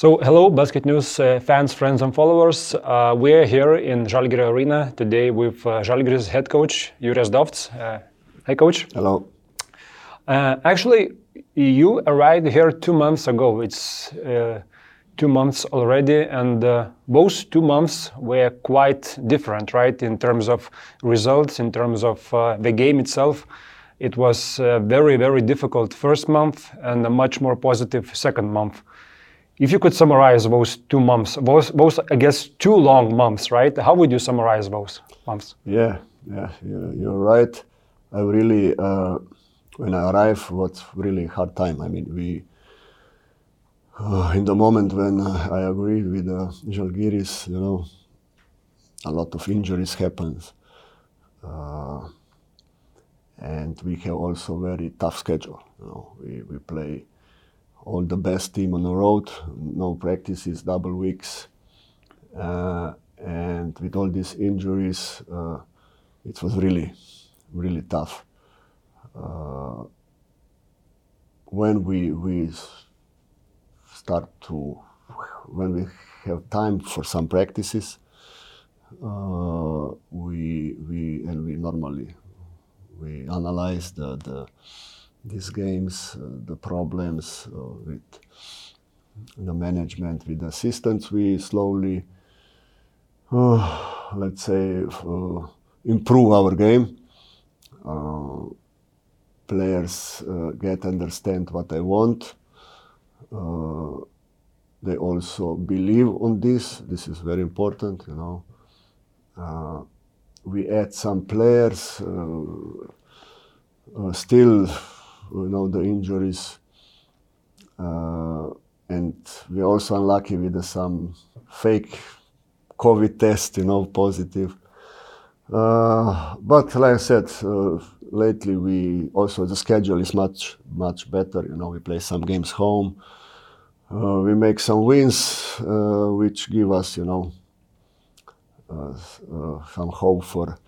So, hello, Basket News uh, fans, friends, and followers. Uh, we are here in Žalgirio Arena today with uh, Žalgirio's head coach, Jurijus Zdovc. Uh, hi, coach. Hello. Uh, actually, you arrived here two months ago. It's uh, two months already, and uh, both two months were quite different, right? In terms of results, in terms of uh, the game itself. It was a very, very difficult first month and a much more positive second month. If you could summarize those two months, those, those I guess, two long months, right? How would you summarize those months? Yeah, yeah, you're, right. I really, uh, when I arrived, was really hard time. I mean, we, uh, in the moment when uh, I agreed with uh, Žalgiris, you know, a lot of injuries happened. Uh, and we have also very tough schedule. You know, we, we play all the best team on the road, no practices, double weeks, uh, and with all these injuries, uh, it was really, really tough. Uh, when we we start to, when we have time for some practices, uh, we we and we normally we analyze the the these games, uh, the problems uh, with the management, with assistants, we slowly, uh, let's say, improve our game. players get understand what I want. they also believe on this. This is very important, you know. we add some players. Uh, still you know the injuries, uh, and we're also unlucky with some fake COVID test, you know, positive. Uh, but like I said, uh, lately we also the schedule is much much better. You know, we play some games home. Uh, we make some wins, uh, which give us, you know, uh, some hope for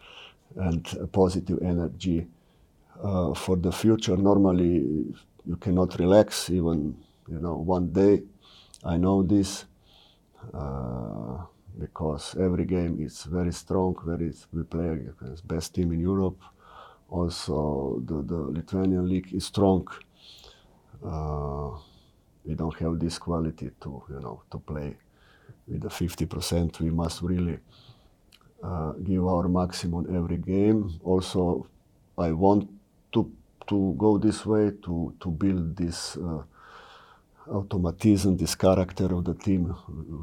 and positive energy uh, for the future. Normally, you cannot relax even you know one day. I know this uh, because every game is very strong. Very we play against best team in Europe. Also, the, the Lithuanian league is strong. Uh, we don't have this quality to you know to play with the 50%. We must really uh, give our maximum every game. Also, I want to go this way to to build this uh, automatism, this character of the team,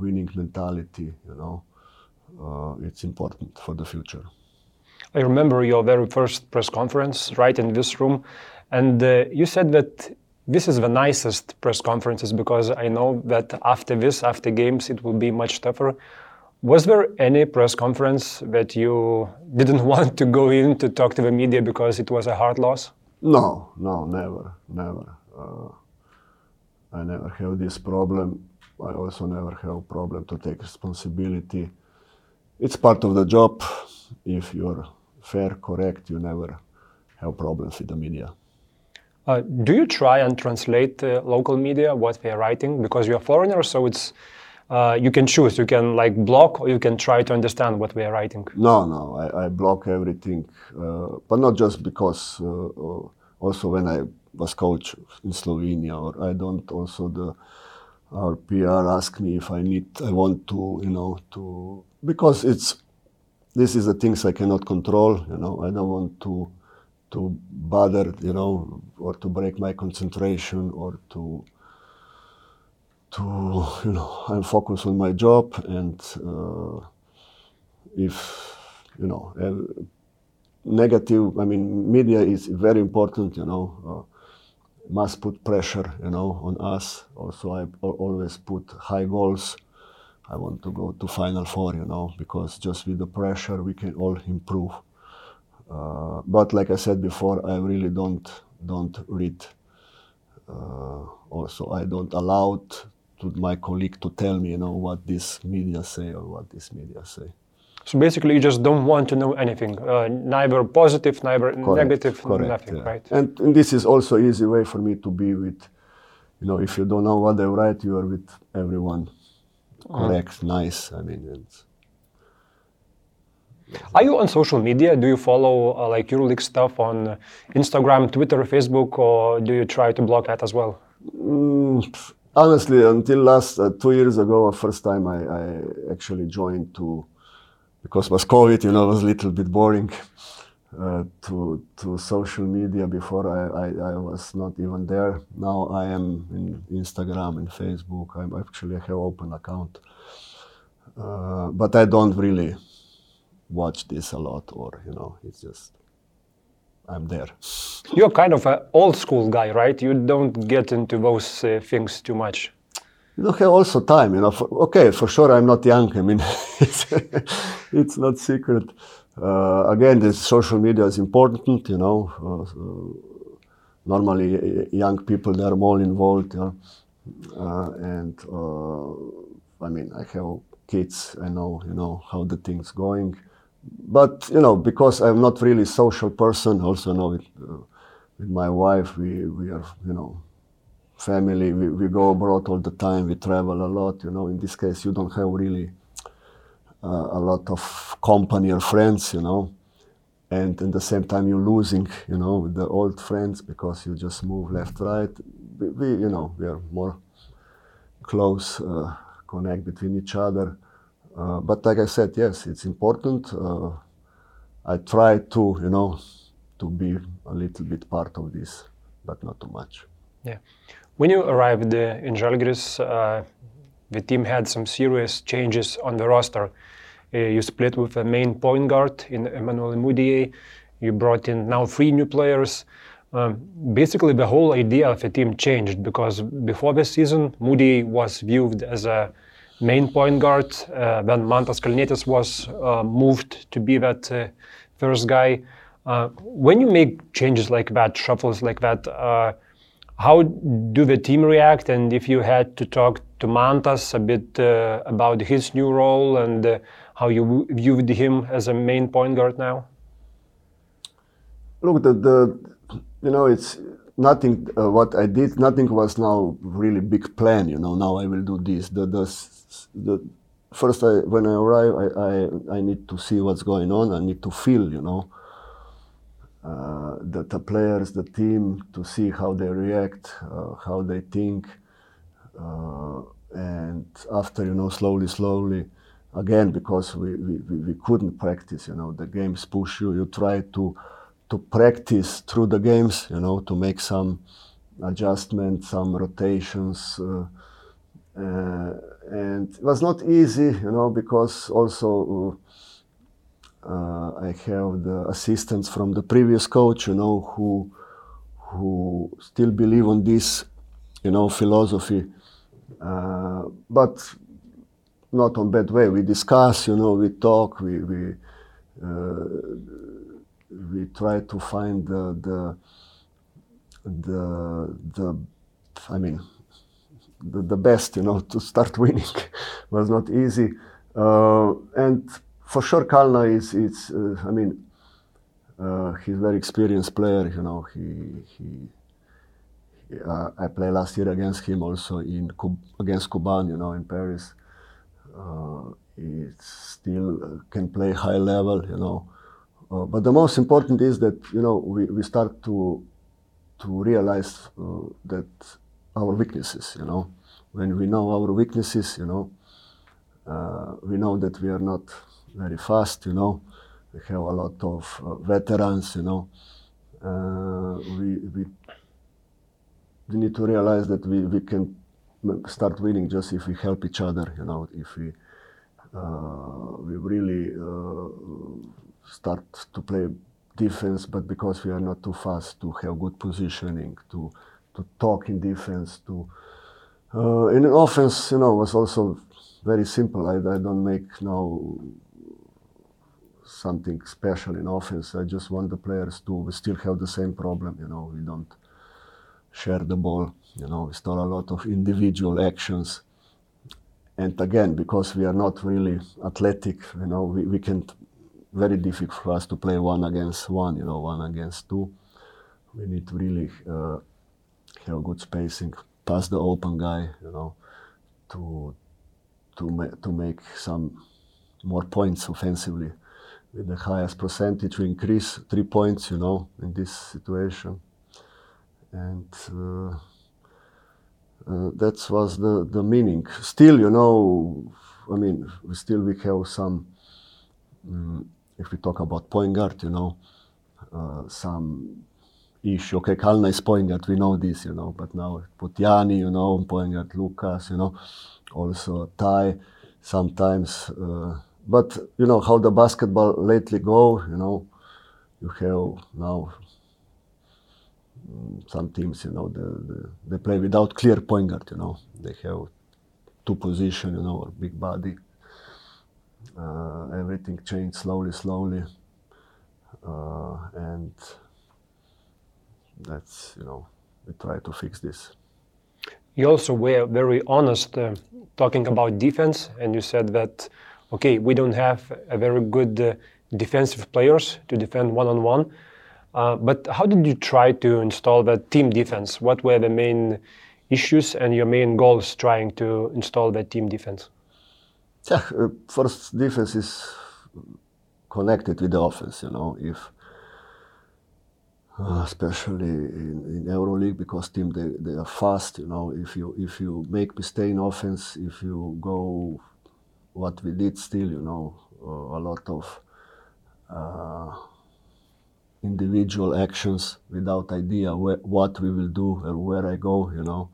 winning mentality. You know, uh, it's important for the future. I remember your very first press conference right in this room, and uh, you said that this is the nicest press conferences because I know that after this, after games, it will be much tougher. Was there any press conference that you didn't want to go in to talk to the media because it was a hard loss? No, no, never, never. Uh, I never have this problem. I also never have problem to take responsibility. It's part of the job. If you're fair, correct, you never have problems with the media. Uh, do you try and translate uh, local media what they're writing because you're a foreigner, so it's uh, you can choose. You can like block, or you can try to understand what we are writing. No, no, I, I block everything, uh, but not just because. Uh, uh also, when I was coach in Slovenia, or I don't. Also, the our PR ask me if I need, I want to, you know, to because it's this is the things I cannot control. You know, I don't want to to bother, you know, or to break my concentration or to to you know I'm focused on my job and uh, if you know uh, negative I mean media is very important you know uh, must put pressure you know on us. Also I always put high goals. I want to go to final four you know because just with the pressure we can all improve. Uh, but like I said before I really don't don't read uh, also I don't allow to my colleague to tell me, you know, what this media say or what this media say. So basically, you just don't want to know anything, uh, neither positive, neither correct, negative, correct, nothing, yeah. right? And, and, this is also easy way for me to be with you know, if you don't know what they write, you are with everyone. Correct, nice. I mean, Are you on social media? Do you follow uh, like EuroLeague stuff on Instagram, Twitter, Facebook, or do you try to block that as well? Mm, honestly, until last uh, two years ago, first time I, I actually joined to, because was COVID, you know, was a little bit boring uh, to to social media. Before I, I, I was not even there. Now I am in Instagram and Facebook. I actually have open account, uh, but I don't really watch this a lot, or you know, it's just I'm there. You're kind of an old school guy, right? You don't get into those uh, things too much. You don't have also time, you know. For, okay, for sure, I'm not young. I mean, it's, it's not secret. Uh, again, the social media is important, you know. Uh, so normally, uh, young people they are more involved, you know. Uh, and uh, I mean, I have kids. I know, you know, how the things going but you know, because I'm not really social person, also know uh, with my wife, we, we are, you know, family. We, we go abroad all the time. We travel a lot. You know, in this case, you don't have really uh, a lot of company or friends. You know, and at the same time, you're losing, you know, the old friends because you just move left, right. We, we you know, we are more close uh, connect between each other. Uh, but like I said, yes, it's important. Uh, I try to, you know, to be a little bit part of this, but not too much. Yeah. When you arrived uh, in Žalgiris, uh, the team had some serious changes on the roster. Uh, you split with a main point guard in Emmanuel Mudiay. You brought in now three new players. Um, basically, the whole idea of the team changed because before the season, Mudiay was viewed as a main point guard. Uh, then Mantas Kalnietis was uh, moved to be that uh, first guy. Uh, when you make changes like that, shuffles like that, uh, how do the team react? And if you had to talk to Mantas a bit uh, about his new role and how you viewed him as a main point guard now? Look, the, the you know, it's nothing. Uh, what I did, nothing was now really big plan. You know, now I will do this. The the the first I, when I arrive, I, I, I need to see what's going on. I need to feel, you know, uh, the, the players, the team, to see how they react, uh, how they think, uh, and after you know, slowly, slowly, again because we, we, we couldn't practice, you know, the games push you. You try to to practice through the games, you know, to make some adjustments, some rotations. Uh, uh, and it was not easy, you know, because also uh, I have the assistants from the previous coach, you know, who who still believe on this, you know, philosophy, uh, but not on bad way. We discuss, you know, we talk, we we uh, we try to find the the the, the I mean the, the best, you know, to start winning was not easy. Uh, and for sure, Kalna is, uh, I mean, uh, he's a very experienced player, you know, he, he uh, I played last year against him also in against Kuban, you know, in Paris. Uh, he still can play high level, you know. Uh, but the most important is that, you know, we, we start to, to realize that our weaknesses, you know. When we know our weaknesses, you know, uh, we know that we are not very fast, you know. We have a lot of uh, veterans, you know. Uh, we, we, we need to realize that we, we can start winning just if we help each other, you know, if we, uh, we really uh, start to play defense, but because we are not too fast to have good positioning, to to talk in defense. To uh, in offense, you know, was also very simple. I, I don't make now something special in offense. I just want the players to we still have the same problem. You know, we don't share the ball. You know, it's not a lot of individual actions. And again, because we are not really athletic, you know, we, we can very difficult for us to play one against one, you know, one against two. We need to really uh, have good spacing. pass the open guy, you know, to to ma- to make some more points offensively. With the highest percentage, we increase three points, you know, in this situation, and uh, uh, that was the the meaning. Still, you know, I mean, still we have some. Um, if we talk about point guard, you know, uh, some issue. Okay, Kalna is point guard, we know this, you know, but now put Yanni, you know, point guard Lucas, you know, also Ty sometimes. Uh, but you know how the basketball lately go, you know, you have now mm, some teams, you know, the, the, they play without clear point guard, you know, they have two position, you know, or big body. Uh, everything changed slowly, slowly, uh, and that's you know we try to fix this. You also were very honest uh, talking about defense, and you said that okay, we don't have a very good uh, defensive players to defend one on one. but how did you try to install that team defense? What were the main issues and your main goals trying to install that team defense? Yeah, uh, first defense is connected with the offense. You know, if uh, especially in, in EuroLeague because team they, they are fast. You know, if you if you make mistake in offense, if you go what we did still, you know, uh, a lot of uh, individual actions without idea wh- what we will do and where I go. You know,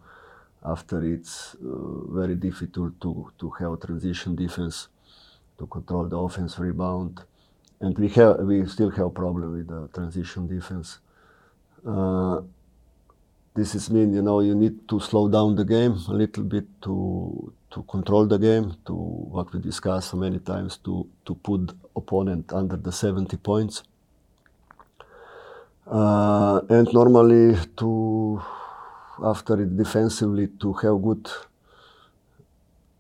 after it's uh, very difficult to to have transition defense to control the offense rebound. And we have we still have problem with the transition defense. Uh, this is mean you know you need to slow down the game a little bit to to control the game to what we discussed so many times to to put opponent under the 70 points. Uh, and normally to after it defensively to have good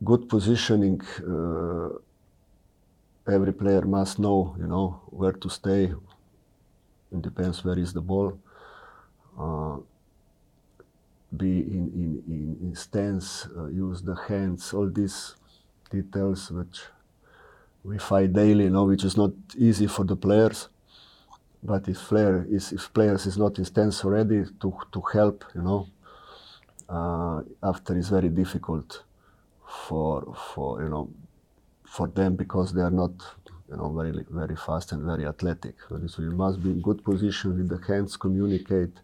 good positioning uh, every player must know you know where to stay it depends where is the ball uh, be in, in, in, in stance, uh, use the hands, all these details which we fight daily, you know, which is not easy for the players. But if player is if players is not in stance already to, to help, you know, uh, after is very difficult for for you know for them because they are not you know very very fast and very athletic. So you must be in good position with the hands, communicate,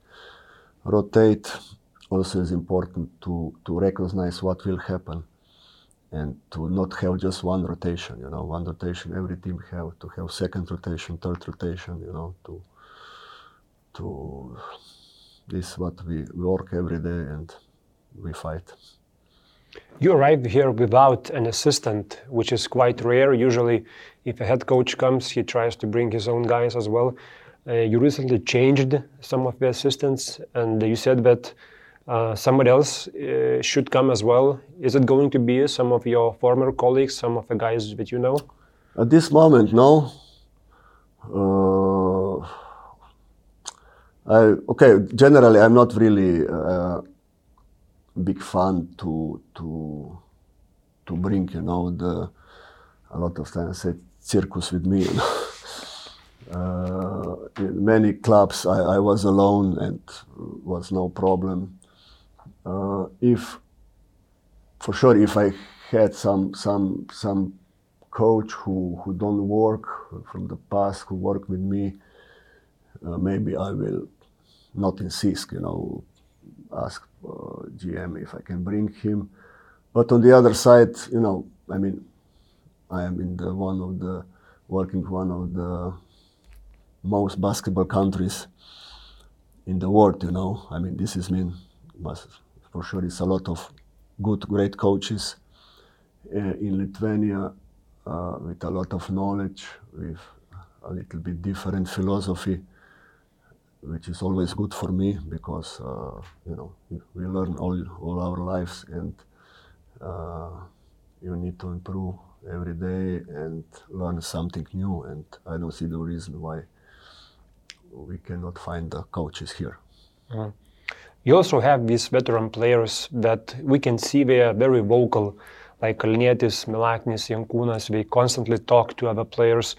rotate also is important to, to recognize what will happen and to not have just one rotation, you know, one rotation every team have to have second rotation, third rotation, you know, to to this is what we work every day and we fight. You arrived here without an assistant, which is quite rare. Usually, if a head coach comes, he tries to bring his own guys as well. Uh, you recently changed some of the assistants, and you said that uh, somebody else uh, should come as well. Is it going to be some of your former colleagues, some of the guys that you know? At this moment, no. Uh, I, okay, generally, I'm not really a big fan to to to bring, you know, the a lot of times I say circus with me. You know? Uh, in many clubs, I, I, was alone and was no problem. Uh, if, for sure, if I had some some some coach who who don't work from the past who work with me, uh, maybe I will not insist. You know, ask uh, GM if I can bring him. But on the other side, you know, I mean, I am in the one of the working one of the most basketball countries in the world. You know, I mean, this is mean for sure. It's a lot of good, great coaches uh, in Lithuania uh, with a lot of knowledge, with a little bit different philosophy, which is always good for me because uh, you know we learn all all our lives and uh, you need to improve every day and learn something new. And I don't see the reason why we cannot find the coaches here. Uh, you also have these veteran players that we can see they are very vocal, like Kalnietis, Milaknis, Jankūnas. They constantly talk to other players.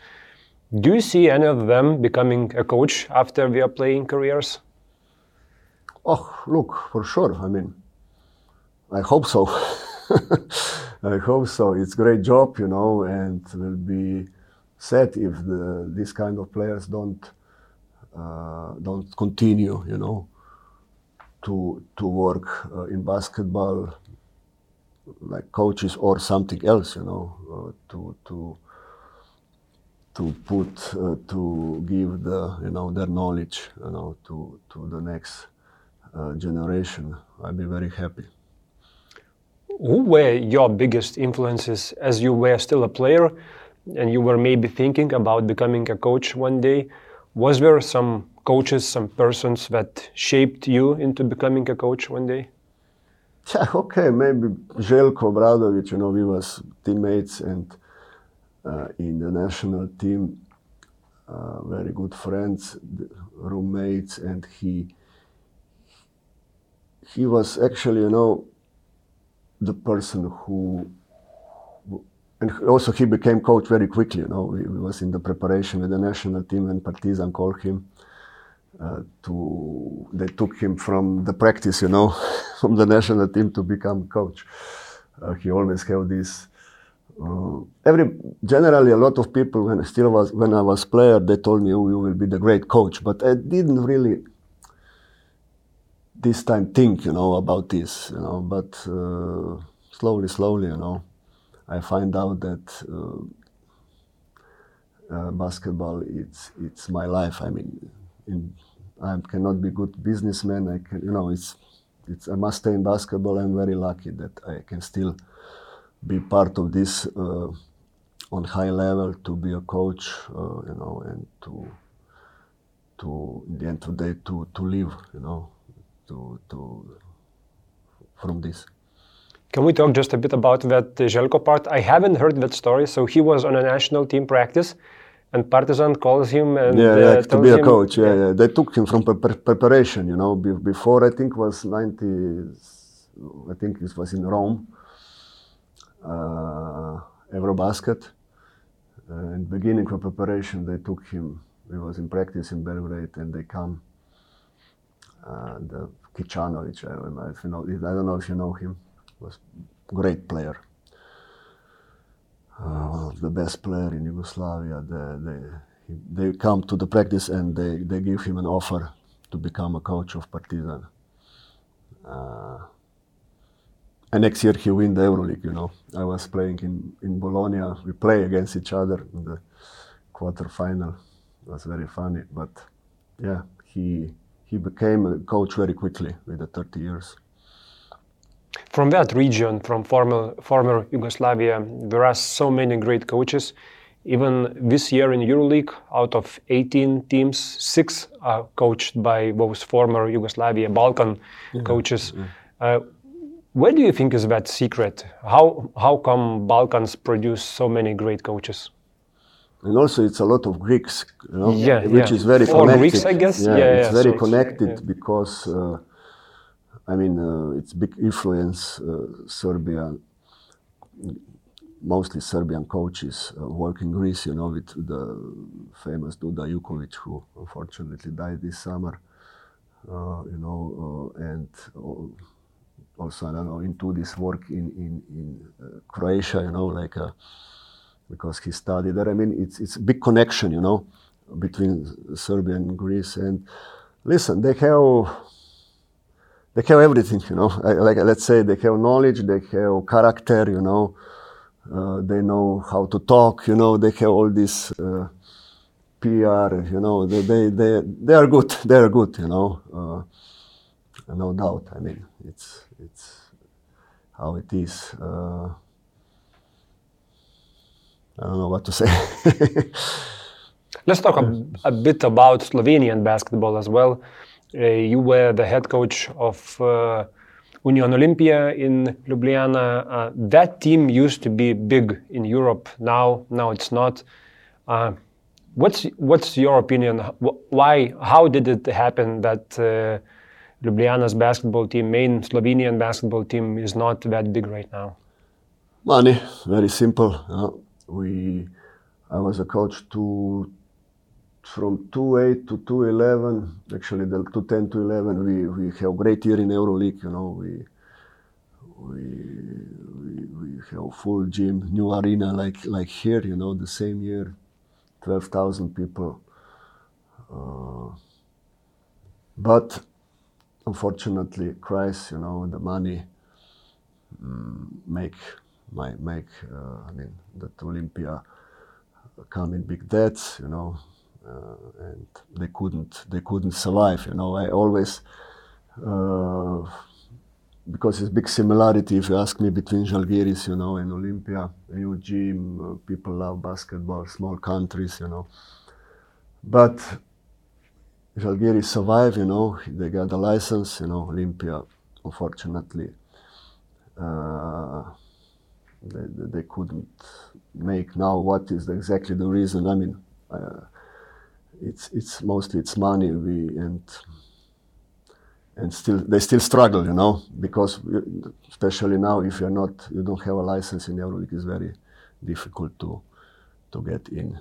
Do you see any of them becoming a coach after their playing careers? Oh, look, for sure. I mean, I hope so. I hope so. It's a great job, you know, and will be sad if the, these kind of players don't uh, don't continue, you know, to to work uh, in basketball like coaches or something else, you know, uh, to to to put uh, to give the you know their knowledge, you know, to to the next uh, generation. I'd be very happy. Who were your biggest influences as you were still a player, and you were maybe thinking about becoming a coach one day? Was there some coaches, some persons that shaped you into becoming a coach one day? Yeah, okay, maybe Željko Obradović, you know, we was teammates and in the national team, uh, very good friends, roommates, and he he was actually, you know, the person who and also he became coach very quickly. You know, he, was in the preparation with the national team, and Partizan called him uh, to. They took him from the practice, you know, from the national team to become coach. Uh, he always had this. Uh, every generally, a lot of people when I still was when I was player, they told me, "Oh, you will be the great coach," but I didn't really this time think, you know, about this, you know. But uh, slowly, slowly, you know, I find out that uh, uh, basketball it's it's my life. I mean, in, I cannot be good businessman. I can, you know, it's it's I must stay in basketball. I'm very lucky that I can still be part of this uh, on high level to be a coach, uh, you know, and to to in the end of the day to to live, you know to, to from this. Can we talk just a bit about that Željko part? I haven't heard that story. So he was on a national team practice, and Partizan calls him and yeah, uh, to be a coach. Yeah, yeah, They took him from pre- preparation. You know, Be- before I think was ninety. I think it was in Rome. Uh, Eurobasket. Uh, in beginning of preparation, they took him. He was in practice in Belgrade, and they come. And uh, Kicanovic, I don't know if you know. I don't know if you know him. Was great player. Uh, the best player in Yugoslavia. They, they, they come to the practice and they, they give him an offer to become a coach of Partizan. Uh, and next year he win the EuroLeague. You know, I was playing in in Bologna. We play against each other in the quarterfinal. It was very funny, but yeah, he he became a coach very quickly with the 30 years. From that region, from former former Yugoslavia, there are so many great coaches. Even this year in EuroLeague, out of 18 teams, six are coached by those former Yugoslavia Balkan yeah, coaches. Yeah. Uh, where do you think is that secret? How how come Balkans produce so many great coaches? and also it's a lot of Greeks, you know, yeah, which yeah. is very Four connected. Greeks, I guess. Yeah, Yeah, it's very so it's- connected yeah. because, uh, I mean, uh, it's big influence. Uh, Serbia, mostly Serbian coaches uh, work in Greece, you know, with the famous Duda Ivkovic, who unfortunately died this summer. Uh, you know, uh, and uh, also I don't know into this work in in in uh, Croatia, you know, like. Uh, because he studied there. I mean, it's it's a big connection, you know, between Serbia and Greece. And listen, they have they have everything, you know. Like let's say they have knowledge, they have character, you know. Uh, they know how to talk, you know. They have all this uh, PR, you know. They, they they they are good. They are good, you know. Uh, no doubt. I mean, it's it's how it is. Uh, I don't know what to say. Let's talk a, a bit about Slovenian basketball as well. Uh, you were the head coach of uh, Union Olimpija in Ljubljana. Uh, that team used to be big in Europe. Now, now it's not. Uh, what's what's your opinion? Wh- Why? How did it happen that uh, Ljubljana's basketball team, main Slovenian basketball team, is not that big right now? Money, very simple. Uh, we, I was a coach to from 2-8 to 2-11. Actually, the 2-10 to 11, we we have great year in EuroLeague. You know, we we we, we have full gym, new arena like like here. You know, the same year, 12,000 people. Uh, but unfortunately, Christ, you know, the money mm, make my make uh, I mean that Olimpija come in big debts, you know, uh, and they couldn't they couldn't survive. You know, I always uh, because it's big similarity. If you ask me between Žalgiris, you know, and Olimpija, new gym, uh, people love basketball, small countries, you know, but Žalgiris survived, you know, they got the license, you know, Olimpija, unfortunately, uh, they, they couldn't make now what is exactly the reason. I mean, uh, it's, it's mostly it's money we, and, and still, they still struggle, you know, because especially now, if you're not, you don't have a license in EuroLeague, it's very difficult to, to get in.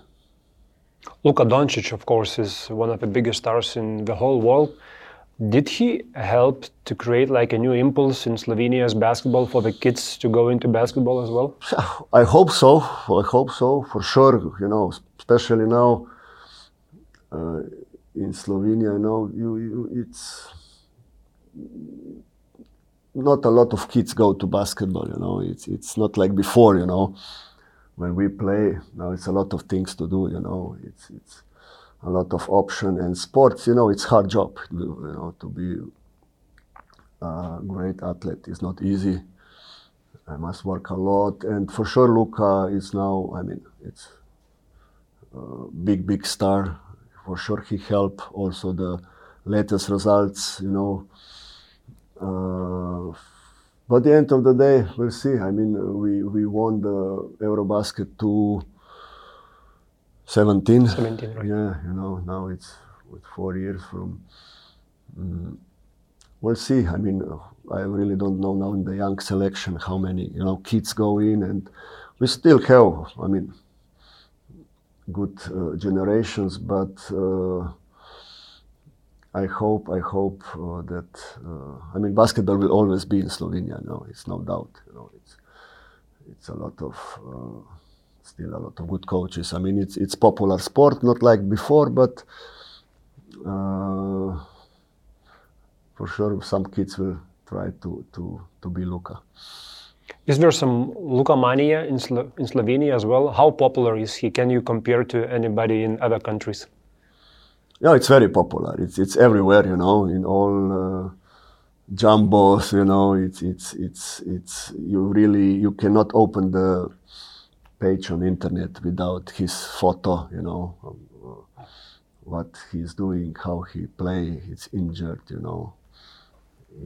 Luka Doncic, of course, is one of the biggest stars in the whole world. Did he help to create like a new impulse in Slovenia's basketball for the kids to go into basketball as well? I hope so. I hope so for sure. You know, especially now uh, in Slovenia. You know, you, you, it's not a lot of kids go to basketball. You know, it's it's not like before. You know when we play now it's a lot of things to do you know it's it's a lot of option and sports you know it's hard job you know to be a great athlete is not easy. I must work a lot and for sure Luka is now i mean it's a big big star. For sure he helped also the latest results you know uh, but at the end of the day, we'll see. I mean, we, we won the Eurobasket 2 17. 17, right. Yeah, you know, now it's with four years from. Um, we'll see. I mean, I really don't know now in the young selection how many, you know, kids go in and we still have, I mean, good uh, generations, but uh, I hope, I hope uh, that, uh, I mean, basketball will always be in Slovenia. No, it's no doubt. You know, it's it's a lot of uh, still a lot of good coaches. I mean, it's it's popular sport, not like before, but uh, for sure some kids will try to to to be Luka. Is there some Luka mania in, Slo- in Slovenia as well? How popular is he? Can you compare to anybody in other countries? Yeah, it's very popular. It's it's everywhere, you know, in all uh, jumbos, you know. It's it's it's it's you really you cannot open the page on internet without his photo, you know, uh, what he's doing, how he play. It's injured, you know.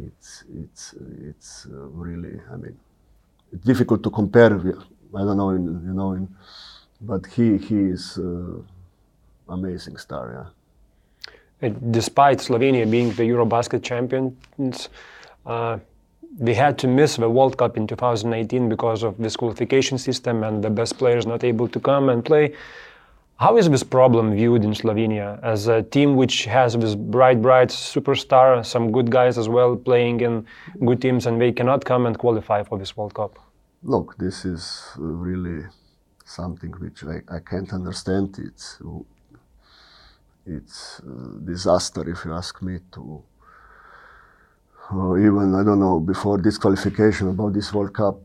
It's it's it's uh, really. I mean, it's difficult to compare. I don't know, in, you know, in, but he he is uh, amazing star. Yeah despite Slovenia being the Eurobasket champions, uh, they had to miss the World Cup in 2018 because of this qualification system and the best players not able to come and play. How is this problem viewed in Slovenia as a team which has this bright, bright superstar, some good guys as well playing in good teams, and they cannot come and qualify for this World Cup? Look, this is really something which I, I can't understand. It's it's a disaster if you ask me to uh, even I don't know before this qualification about this World Cup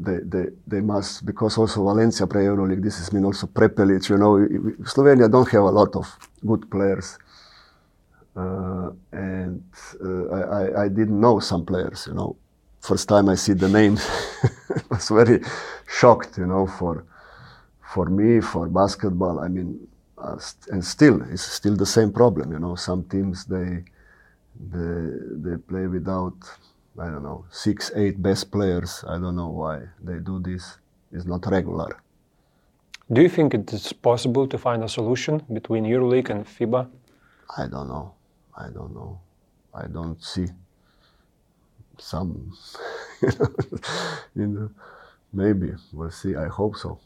they, they, they must because also Valencia play Euroleague this is mean also Prepelic you know Slovenia don't have a lot of good players. Uh, and uh, I, I didn't know some players you know. First time I see the names I was very shocked you know for for me for basketball. I mean uh, and still it's still the same problem. You know, some teams they they they play without I don't know six eight best players. I don't know why they do this. It's not regular. Do you think it is possible to find a solution between EuroLeague and FIBA? I don't know. I don't know. I don't see some, you know, maybe we'll see. I hope so.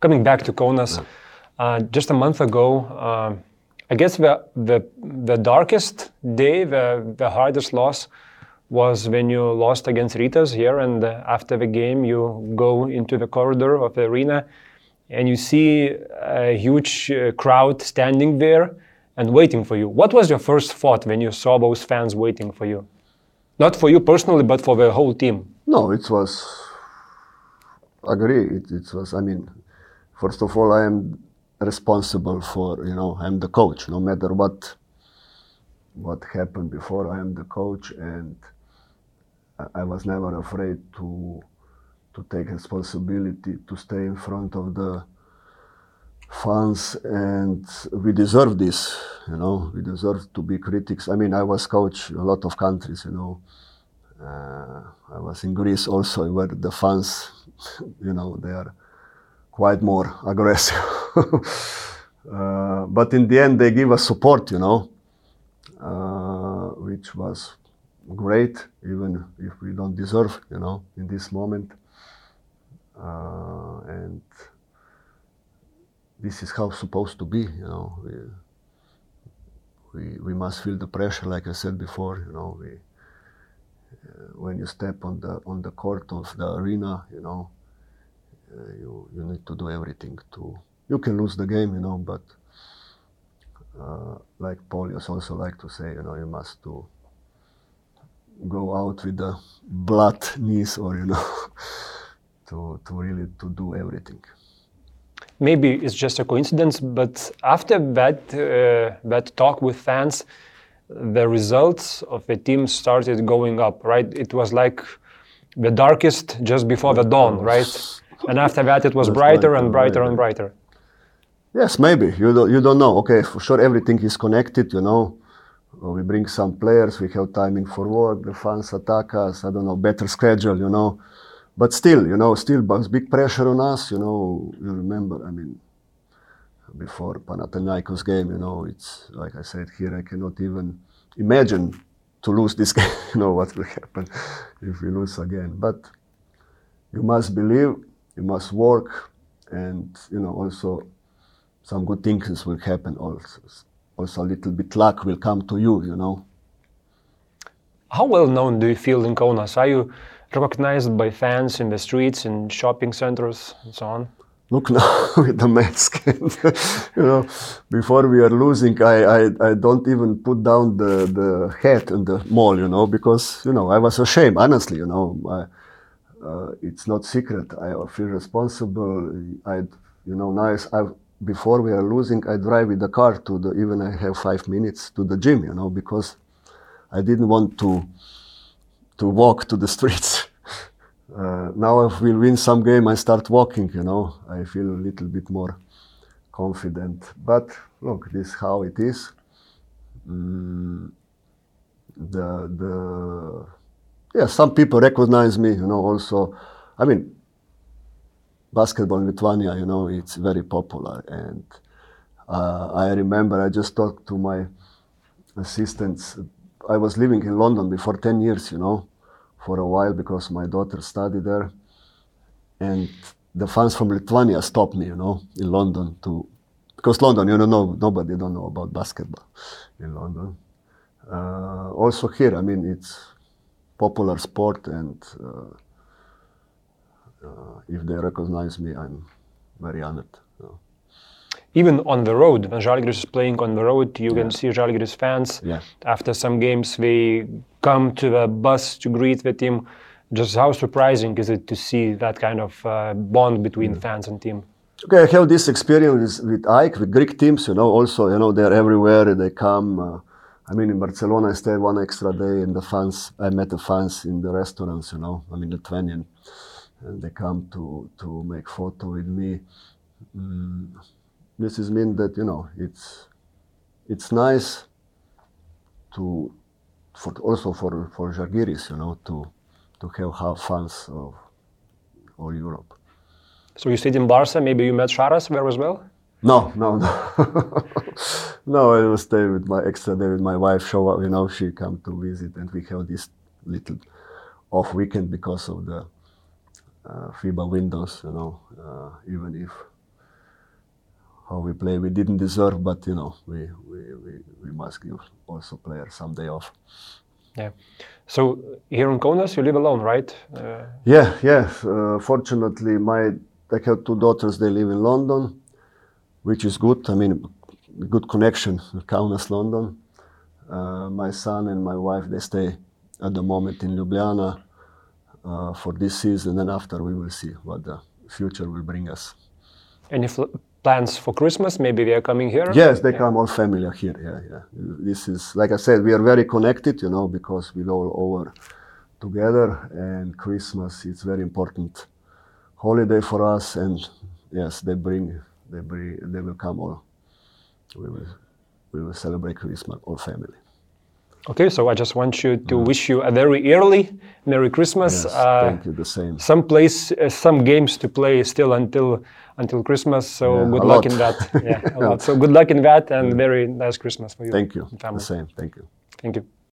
Coming back to Kaunas, yeah. Uh, just a month ago, uh, I guess the, the the darkest day, the the hardest loss, was when you lost against Rytas here, and after the game you go into the corridor of the arena, and you see a huge uh, crowd standing there and waiting for you. What was your first thought when you saw those fans waiting for you? Not for you personally, but for the whole team. No, it was. Agree. It, it was. I mean, first of all, I am responsible for. You know, I'm the coach. No matter what what happened before, I am the coach, and I, was never afraid to to take responsibility to stay in front of the fans and we deserve this you know we deserve to be critics i mean i was coach a lot of countries you know uh, i was in greece also where the fans you know they are quite more aggressive uh, but in the end they give us support you know uh, which was great even if we don't deserve you know in this moment uh, and this is how it's supposed to be. You know, we, we, we must feel the pressure, like I said before. You know, we, uh, when you step on the on the court of the arena, you know, you you need to do everything to. You can lose the game, you know, but uh, like Paulius also like to say, you know, you must to go out with the blood knees, or you know, to to really to do everything maybe it's just a coincidence, but after that uh, that talk with fans, the results of the team started going up. Right, it was like the darkest just before the dawn, right? And after that, it was brighter and brighter and brighter. Yes, maybe you don't you don't know. Okay, for sure, everything is connected. You know, uh, we bring some players, we have timing for work, the fans attack us. I don't know, better schedule. You know but still, you know, still big pressure on us. You know, you remember, I mean, before Panathinaikos game, you know, it's like I said here, I cannot even imagine to lose this game. you know what will happen if we lose again. But you must believe, you must work, and you know also some good things will happen. Also, also a little bit luck will come to you. You know. How well known do you feel in Kaunas? Are you recognized by fans in the streets, in shopping centers, and so on? Look now with the mask. you know, before we are losing, I, I, I don't even put down the, the hat in the mall, you know, because, you know, I was ashamed, honestly, you know. I, uh, it's not secret. I feel responsible. I, you know, nice. I, before we are losing, I drive with the car to the, even I have five minutes to the gym, you know, because I didn't want to to walk to the streets. Uh, now if we win some game, I start walking. You know, I feel a little bit more confident. But look, this is how it is. Mm, the the yeah, some people recognize me. You know, also, I mean, basketball in Lithuania. You know, it's very popular, and uh, I remember I just talked to my assistants I was living in London before 10 years, you know, for a while because my daughter studied there. And the fans from Lithuania stopped me, you know, in London to, because London, you know, no, nobody don't know about basketball in London. Uh, also here, I mean, it's popular sport and uh, uh, if they recognize me, I'm very honored even on the road, when Žalgiris is playing on the road, you yeah. can see Žalgiris fans. Yeah. After some games, they come to the bus to greet the team. Just how surprising is it to see that kind of uh, bond between yeah. fans and team? Okay, I have this experience with AEK, with Greek teams. You know, also, you know, they're everywhere. They come. Uh, I mean, in Barcelona, I stayed one extra day, and the fans. I met the fans in the restaurants. You know, I mean, Lithuanian, and they come to to make photo with me. Mm this is mean that you know it's it's nice to for also for for Žalgiris, you know, to to have have fans of all Europe. So you stayed in Barca. Maybe you met Šaras there as well. No, no, no, No, I will stay with my extra day with my wife. Show up, you know, she come to visit, and we have this little off weekend because of the uh, FIBA windows. You know, uh, even if how we play, we didn't deserve, but you know, we we, we, we must give also players some day off. Yeah. So here in Kaunas, you live alone, right? Uh, Yeah, yeah. Uh, fortunately, my I have two daughters. They live in London, which is good. I mean, good connection, Kaunas, London. Uh, my son and my wife they stay at the moment in Ljubljana uh, for this season, and after we will see what the future will bring us. any plans for Christmas? Maybe they are coming here. Yes, they come all family here. Yeah, yeah. This is like I said, we are very connected, you know, because we go all over together, and Christmas is very important holiday for us. And yes, they bring, they they will come all. We will, we will celebrate Christmas all family. Okay, so I just want you to wish you a very early Merry Christmas. Yes, Uh, thank you. The same. some place, uh, some games to play still until until Christmas. So Yeah, good luck lot. in that. Yeah, a lot. So good luck in that, and very nice Christmas for you. Thank you. and family. The same. Thank you. Thank you.